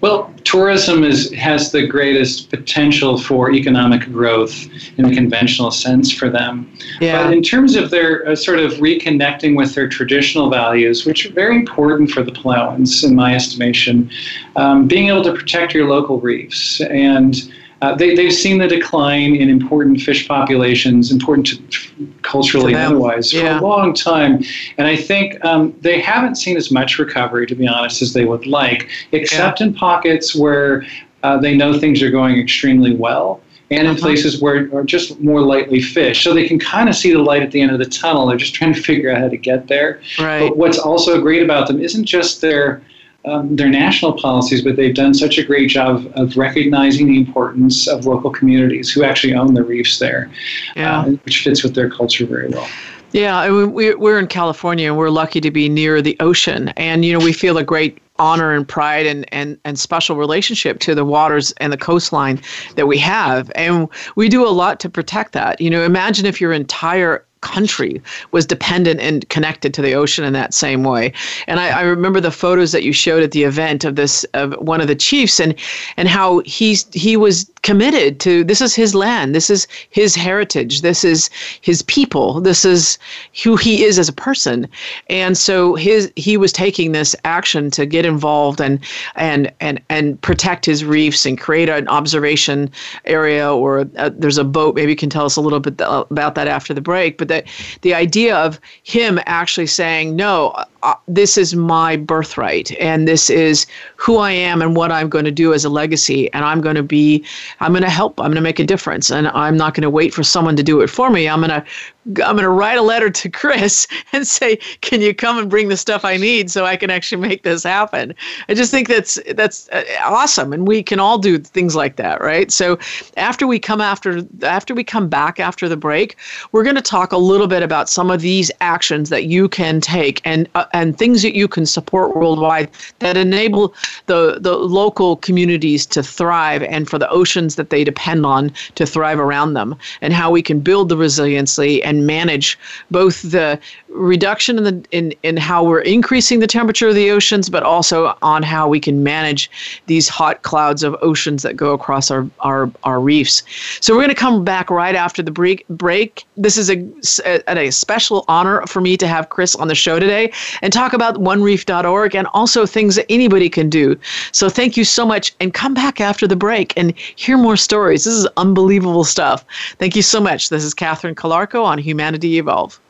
Speaker 3: Well, tourism is, has the greatest potential for economic growth in a conventional sense for them.
Speaker 2: Yeah.
Speaker 3: But in terms of their uh, sort of reconnecting with their traditional values, which are very important for the Palauans, in my estimation, um, being able to protect your local reefs and uh, they, they've seen the decline in important fish populations, important to, culturally and otherwise,
Speaker 2: yeah.
Speaker 3: for a long time. And I think um, they haven't seen as much recovery, to be honest, as they would like, except yeah. in pockets where uh, they know things are going extremely well. And in uh-huh. places where are just more lightly fished. So they can kind of see the light at the end of the tunnel. They're just trying to figure out how to get there.
Speaker 2: Right.
Speaker 3: But what's also great about them isn't just their um, their national policies, but they've done such a great job of recognizing the importance of local communities who actually own the reefs there,
Speaker 2: yeah. uh,
Speaker 3: which fits with their culture very well.
Speaker 2: Yeah, we're in California and we're lucky to be near the ocean. And, you know, we feel a great honor and pride and, and, and special relationship to the waters and the coastline that we have. And we do a lot to protect that. You know, imagine if your entire country was dependent and connected to the ocean in that same way. And I, I, remember the photos that you showed at the event of this of one of the chiefs and and how he's he was committed to this is his land, this is his heritage, this is his people, this is who he is as a person. And so his he was taking this action to get involved and and and and protect his reefs and create an observation area or a, there's a boat maybe you can tell us a little bit about that after the break but that the idea of him actually saying, no, uh, this is my birthright and this is who I am and what I'm going to do as a legacy. And I'm going to be, I'm going to help, I'm going to make a difference. And I'm not going to wait for someone to do it for me. I'm going to I'm going to write a letter to Chris and say, "Can you come and bring the stuff I need so I can actually make this happen?" I just think that's that's uh, awesome, and we can all do things like that, right? So after we come after after we come back after the break, we're going to talk a little bit about some of these actions that you can take and uh, and things that you can support worldwide that enable the the local communities to thrive and for the oceans that they depend on to thrive around them, and how we can build the resiliency and and manage both the reduction in the in, in how we're increasing the temperature of the oceans, but also on how we can manage these hot clouds of oceans that go across our our, our reefs. So we're going to come back right after the break. Break. This is a, a, a special honor for me to have Chris on the show today and talk about OneReef.org and also things that anybody can do. So thank you so much, and come back after the break and hear more stories. This is unbelievable stuff. Thank you so much. This is Catherine Calarco on Humanity Evolve.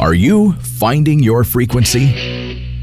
Speaker 4: Are you finding your frequency?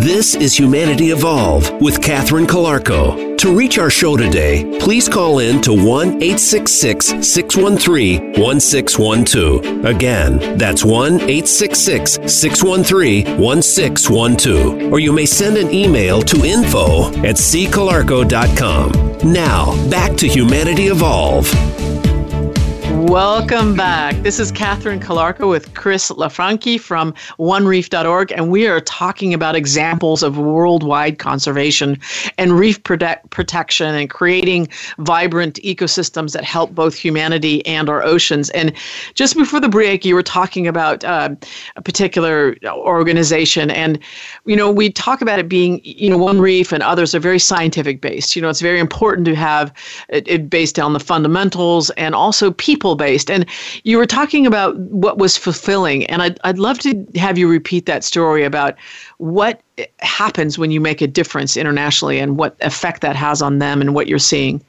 Speaker 1: This is Humanity Evolve with Catherine Calarco. To reach our show today, please call in to 1 866 613 1612. Again, that's 1 866 613 1612. Or you may send an email to info at ccalarco.com. Now, back to Humanity Evolve.
Speaker 2: Welcome back. This is Catherine Calarco with Chris LaFranchi from OneReef.org, and we are talking about examples of worldwide conservation and reef protect- protection and creating vibrant ecosystems that help both humanity and our oceans. And just before the break, you were talking about uh, a particular organization, and you know we talk about it being, you know, One Reef and others are very scientific based. You know, it's very important to have it, it based on the fundamentals and also people based. And you were talking about what was fulfilling. And I'd, I'd love to have you repeat that story about what happens when you make a difference internationally and what effect that has on them and what you're seeing.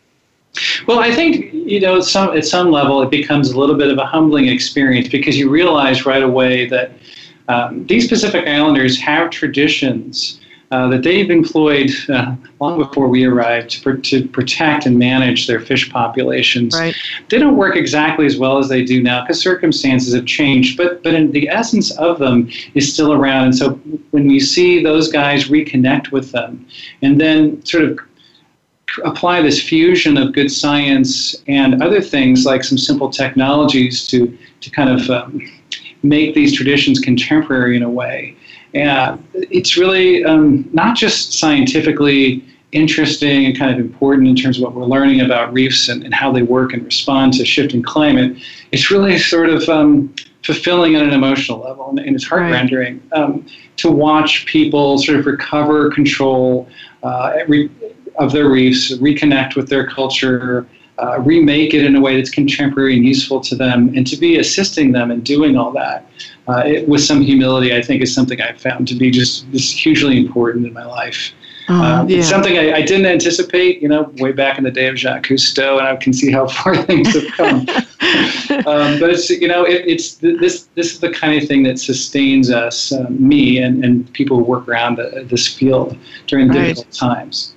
Speaker 3: Well, I think you know, some at some level, it becomes a little bit of a humbling experience because you realize right away that um, these Pacific Islanders have traditions uh, that they've employed uh, long before we arrived to, to, protect and manage their fish populations.
Speaker 2: Right.
Speaker 3: They don't work exactly as well as they do now because circumstances have changed, but but in the essence of them is still around. And so when we see those guys reconnect with them, and then sort of apply this fusion of good science and other things like some simple technologies to to kind of um, make these traditions contemporary in a way and it's really um, not just scientifically interesting and kind of important in terms of what we're learning about reefs and, and how they work and respond to shifting climate. It's really sort of um, fulfilling on an emotional level, and, and it's heart rendering um, to watch people sort of recover control uh, re- of their reefs, reconnect with their culture. Uh, remake it in a way that's contemporary and useful to them, and to be assisting them in doing all that uh, it, with some humility, I think is something I've found to be just, just hugely important in my life.
Speaker 2: Oh, um, yeah.
Speaker 3: It's something I, I, didn't anticipate, you know, way back in the day of Jacques Cousteau, and I can see how far things have come. um, but it's, you know, it, it's this this is the kind of thing that sustains us, uh, me, and, and people who work around the, this field during right. difficult times.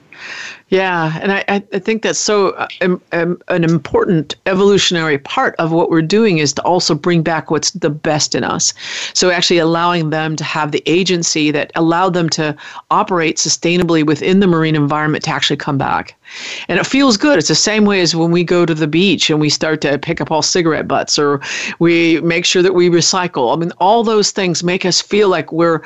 Speaker 2: Yeah, and I, I think that's so um, um, an important evolutionary part of what we're doing is to also bring back what's the best in us. So actually allowing them to have the agency that allowed them to operate sustainably within the marine environment to actually come back. And it feels good. It's the same way as when we go to the beach and we start to pick up all cigarette butts or we make sure that we recycle. I mean, all those things make us feel like we're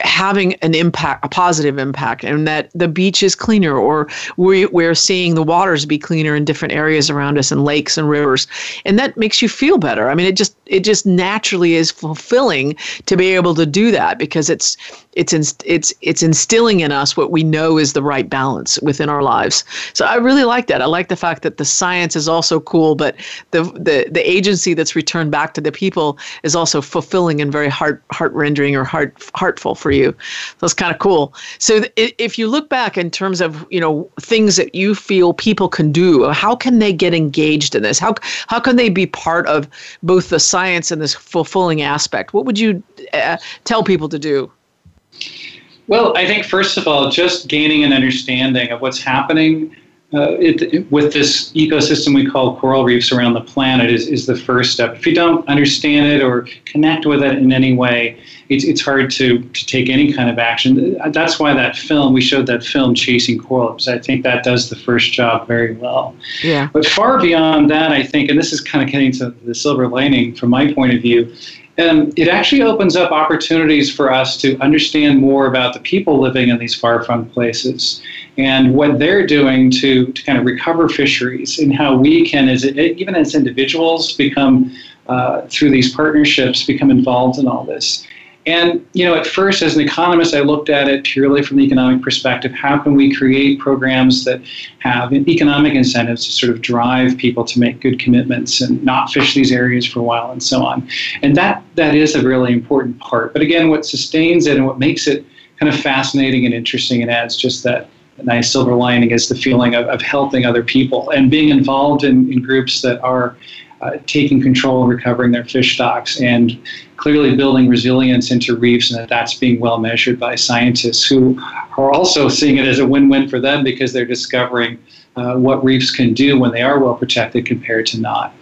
Speaker 2: having an impact, a positive impact, and that the beach is cleaner or we, we're seeing the waters be cleaner in different areas around us and lakes and rivers. And that makes you feel better. I mean, it just, it just naturally is fulfilling to be able to do that because it's, it's, inst- it's, it's instilling in us what we know is the right balance within our lives So I really like that. I like the fact that the science is also cool, but the the, the agency that's returned back to the people is also fulfilling and very heart heart rendering or heart heartful for you. So it's kind of cool. So if you look back in terms of you know things that you feel people can do, how can they get engaged in this? How how can they be part of both the science and this fulfilling aspect? What would you uh, tell people to do?
Speaker 3: Well, I think first of all, just gaining an understanding of what's happening uh, it, it, with this ecosystem we call coral reefs around the planet is, is the first step. If you don't understand it or connect with it in any way, it's, it's hard to, to take any kind of action. That's why that film, we showed that film, Chasing Coral I think that does the first job very well.
Speaker 2: Yeah.
Speaker 3: But far beyond that, I think, and this is kind of getting to the silver lining from my point of view, um, it actually opens up opportunities for us to understand more about the people living in these far flung places and what they're doing to, to kind of recover fisheries and how we can, as even as individuals, become uh, through these partnerships, become involved in all this. And, you know, at first, as an economist, I looked at it purely from the economic perspective. How can we create programs that have economic incentives to sort of drive people to make good commitments and not fish these areas for a while and so on? And that, that is a really important part. But again, what sustains it and what makes it kind of fascinating and interesting and adds just that nice silver lining is the feeling of, of helping other people and being involved in, in groups that are uh, taking control and recovering their fish stocks and clearly building resilience into reefs and that that's being well measured by scientists who are also seeing it as a win-win for them because they're discovering uh, what reefs can do when they are well protected compared to not.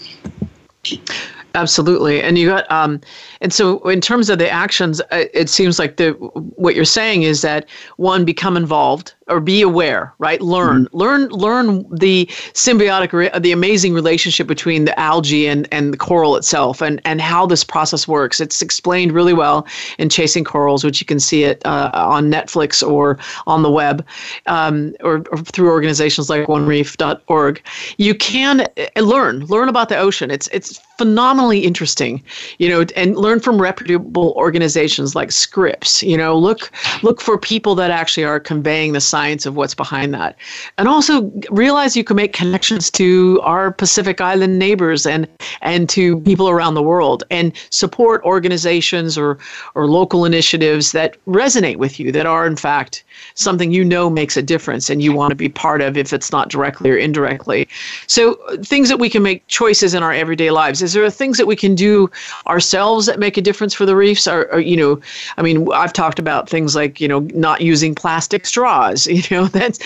Speaker 2: Absolutely. And you got um, and so in terms of the actions uh, it seems like the what you're saying is that one become involved or be aware right? Learn. Mm-hmm. learn learn the symbiotic the amazing relationship between the algae and and the coral itself and and how this process works. It's explained really well in chasing corals which you can see it uh, on netflix or on the web um, or, or, through organizations like onereef.org you can uh, learn learn about the ocean. It's it's phenomenally interesting you know and learn from reputable organizations like scripps you know look look for people that actually are conveying the science of what's behind that. And also realize you can make connections to our Pacific Island neighbors and and to people around the world and support organizations or or local initiatives that resonate with you that are in fact something you know makes a difference and you want to be part of if it's not directly or indirectly. So uh, things that we can make choices in our everyday lives. Is there things that we can do ourselves that make a difference for the reefs? Or, or you know, I mean, I've talked about things like you know not using plastic straws you know that's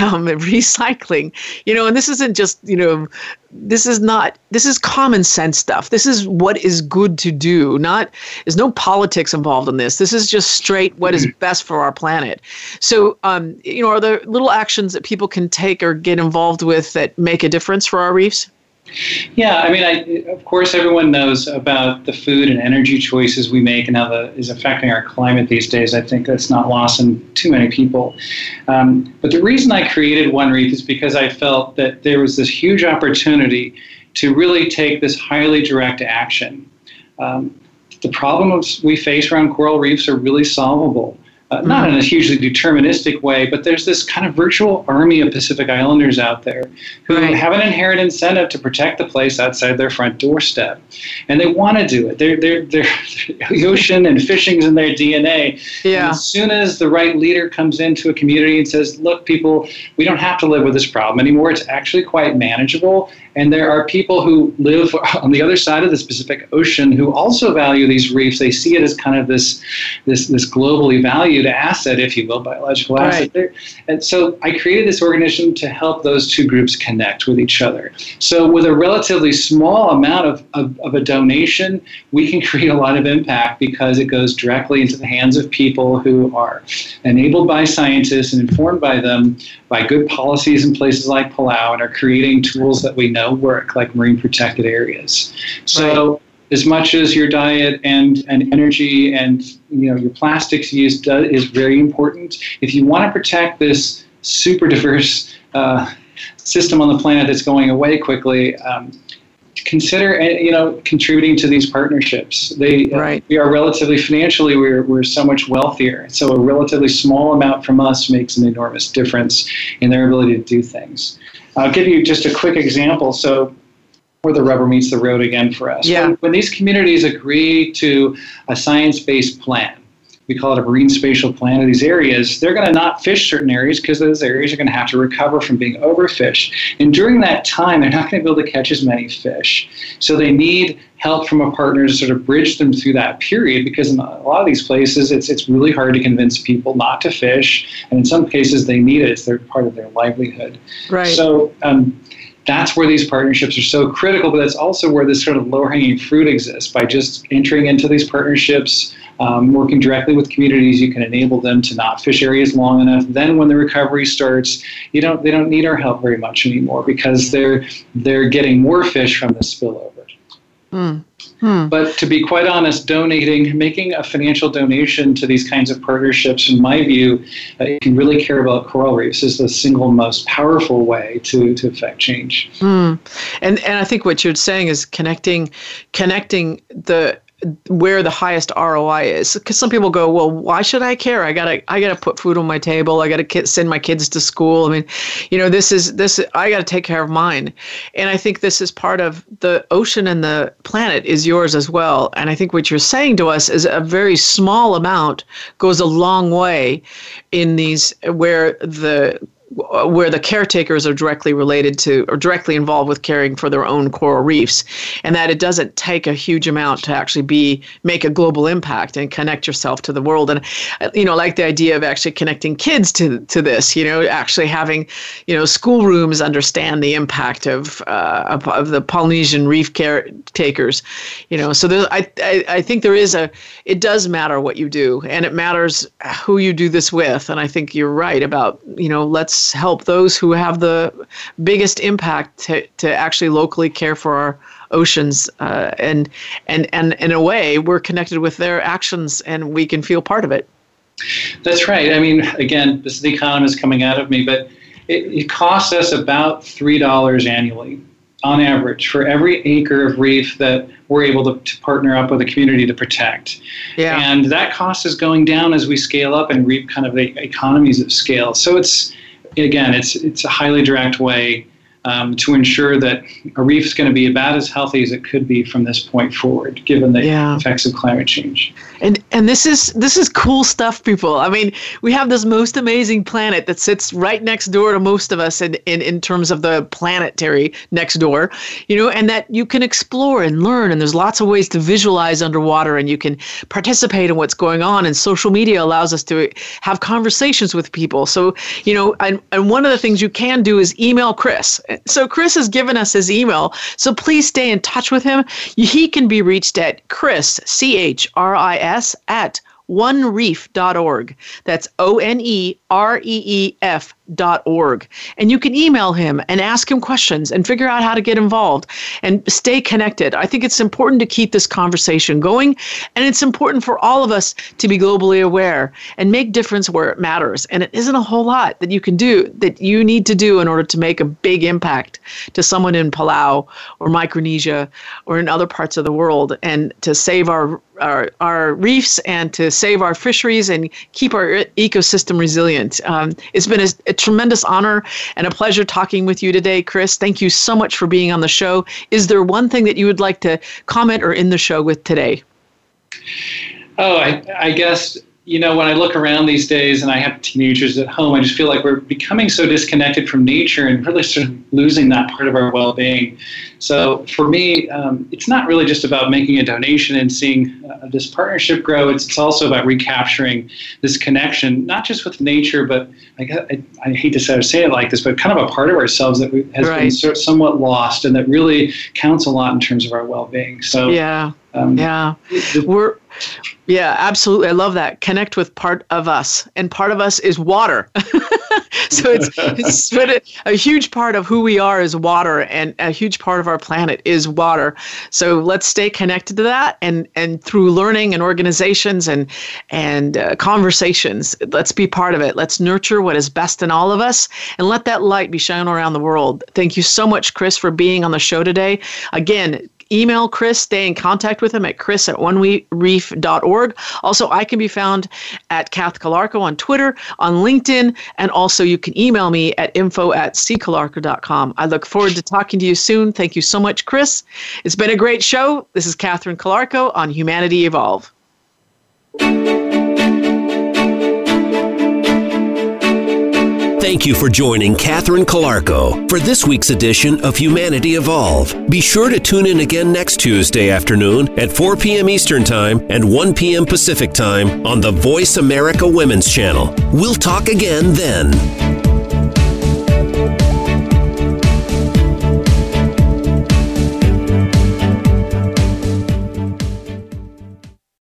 Speaker 2: um, recycling you know and this isn't just you know this is not this is common sense stuff. This is what is good to do. Not there's no politics involved in this. This is just straight what is mm-hmm. best for our planet. So um, you know are there little actions that people can take or get involved with that make a difference for our reefs
Speaker 3: yeah, I mean, I, of course, everyone knows about the food and energy choices we make and how that is affecting our climate these days. I think that's not lost on too many people. Um, but the reason I created One Reef is because I felt that there was this huge opportunity to really take this highly direct action. Um, the problems we face around coral reefs are really solvable uh, not in a hugely deterministic way, but there's this kind of virtual army of Pacific Islanders out there who right. have an inherent incentive to protect the place outside their front doorstep. And they want to do it. They're, they're, they're, the ocean and fishing's in their DNA.
Speaker 2: Yeah.
Speaker 3: And as soon as the right leader comes into a community and says, look, people, we don't have to live with this problem anymore, it's actually quite manageable. And there are people who live on the other side of the Pacific Ocean who also value these reefs. They see it as kind of this, this, this globally valued valued asset, if you will, biological right. asset there. And so I created this organization to help those two groups connect with each other. So with a relatively small amount of, of, of a donation, we can create a lot of impact because it goes directly into the hands of people who are enabled by scientists and informed by them by good policies in places like Palau and are creating tools that we know work, like marine protected areas. So right as much as your diet and, and energy and you know your plastics use does, is very important. If you want to protect this super diverse uh, system on the planet that's going away quickly, um, consider eh, you know contributing to these partnerships. They uh,
Speaker 2: right.
Speaker 3: we are relatively financially we're we're so much wealthier. So a relatively small amount from us makes an enormous difference in their ability to do things. I'll give you just a quick example. So where the rubber meets the road again for us.
Speaker 2: Yeah.
Speaker 3: When, when these communities agree to a science-based plan, we call it a marine spatial plan of these areas, they're going to not fish certain areas because those areas are going to have to recover from being overfished. And during that time, they're not going to be able to catch as many fish. So they need help from a partner to sort of bridge them through that period because in a lot of these places, it's, it's really hard to convince people not to fish. And in some cases, they need it. It's their, part of their livelihood.
Speaker 2: Right.
Speaker 3: So um, that's where these partnerships are so critical, but that's also where this sort of low hanging fruit exists. By just entering into these partnerships, um, working directly with communities, you can enable them to not fish areas long enough. Then, when the recovery starts, you don't they don't need our help very much anymore because they're they're getting more fish from the spillover.
Speaker 2: Mm. Hmm.
Speaker 3: But to be quite honest, donating, making a financial donation to these kinds of partnerships, in my view, uh, if you really care about coral reefs, is the single most powerful way to, to affect change.
Speaker 2: Hmm. And and I think what you're saying is connecting, connecting the where the highest ROI is. Because some people go, well, why should I care? I gotta, I gotta put food on my table. I gotta send my kids to school. I mean, you know, this is this. I gotta take care of mine, and I think this is part of the ocean and the planet is yours as well. And I think what you're saying to us is a very small amount goes a long way in these where the where the caretakers are directly related to or directly involved with caring for their own coral reefs and that it doesn't take a huge amount to actually be make a global impact and connect yourself to the world. And you know like the idea of actually connecting kids to to this you know actually having you know schoolrooms understand the impact of uh, of, of, the Polynesian reef caretakers you know. So I, I I think there is a it does matter what you do and it matters who you do this with. And I think you're right about you know let's help those who have the biggest impact to, to actually locally care for our oceans uh, and and and in a way we're connected with their actions and we can feel part of it
Speaker 3: that's right i mean again this is the economist coming out of me but it, it costs us about three dollars annually on average for every acre of reef that we're able to, to, partner up with a community to protect.
Speaker 2: Yeah.
Speaker 3: And that cost is going down as we scale up and reap kind of the economies of scale. So it's again, it's it's a highly direct way um, to ensure that a reef is going to be about as healthy as it could be from this point forward, given the yeah. effects of climate change.
Speaker 2: And and this is this is cool stuff, people. I mean, we have this most amazing planet that sits right next door to most of us in, in, in terms of the planetary next door, you know, and that you can explore and learn. And there's lots of ways to visualize underwater and you can participate in what's going on. And social media allows us to have conversations with people. So, you know, and, and one of the things you can do is email Chris so Chris has given us his email. So please stay in touch with him. He can be reached at Chris, C H R I S, at onereef.org. That's O N E R E E F org. And you can email him and ask him questions and figure out how to get involved and stay connected. I think it's important to keep this conversation going. And it's important for all of us to be globally aware and make difference where it matters. And it isn't a whole lot that you can do that you need to do in order to make a big impact to someone in Palau or Micronesia or in other parts of the world and to save our our, our reefs and to save our fisheries and keep our ecosystem resilient. Um, it's been a, a tremendous honor and a pleasure talking with you today, Chris. Thank you so much for being on the show. Is there one thing that you would like to comment or end the show with today?
Speaker 3: Oh, I, I guess you know, when I look around these days and I have teenagers at home, I just feel like we're becoming so disconnected from nature and really sort of losing that part of our well being. So for me, um, it's not really just about making a donation and seeing uh, this partnership grow. It's, it's also about recapturing this connection, not just with nature, but I, I, I hate to say it like this, but kind of a part of ourselves that has right. been so, somewhat lost and that really counts a lot in terms of our well being. So,
Speaker 2: yeah. Um, yeah. We're yeah, absolutely. I love that. Connect with part of us, and part of us is water. so it's, it's a, a huge part of who we are is water, and a huge part of our planet is water. So let's stay connected to that, and and through learning and organizations and and uh, conversations, let's be part of it. Let's nurture what is best in all of us, and let that light be shown around the world. Thank you so much, Chris, for being on the show today. Again, email Chris, stay in contact with him at chris at onereef.org. Also, I can be found at Kath Calarco on Twitter, on LinkedIn, and also you can email me at info at ccalarco.com. I look forward to talking to you soon. Thank you so much, Chris. It's been a great show. This is Catherine Calarco on Humanity Evolve.
Speaker 1: Thank you for joining Catherine Calarco for this week's edition of Humanity Evolve. Be sure to tune in again next Tuesday afternoon at 4 p.m. Eastern Time and 1 p.m. Pacific Time on the Voice America Women's Channel. We'll talk again then.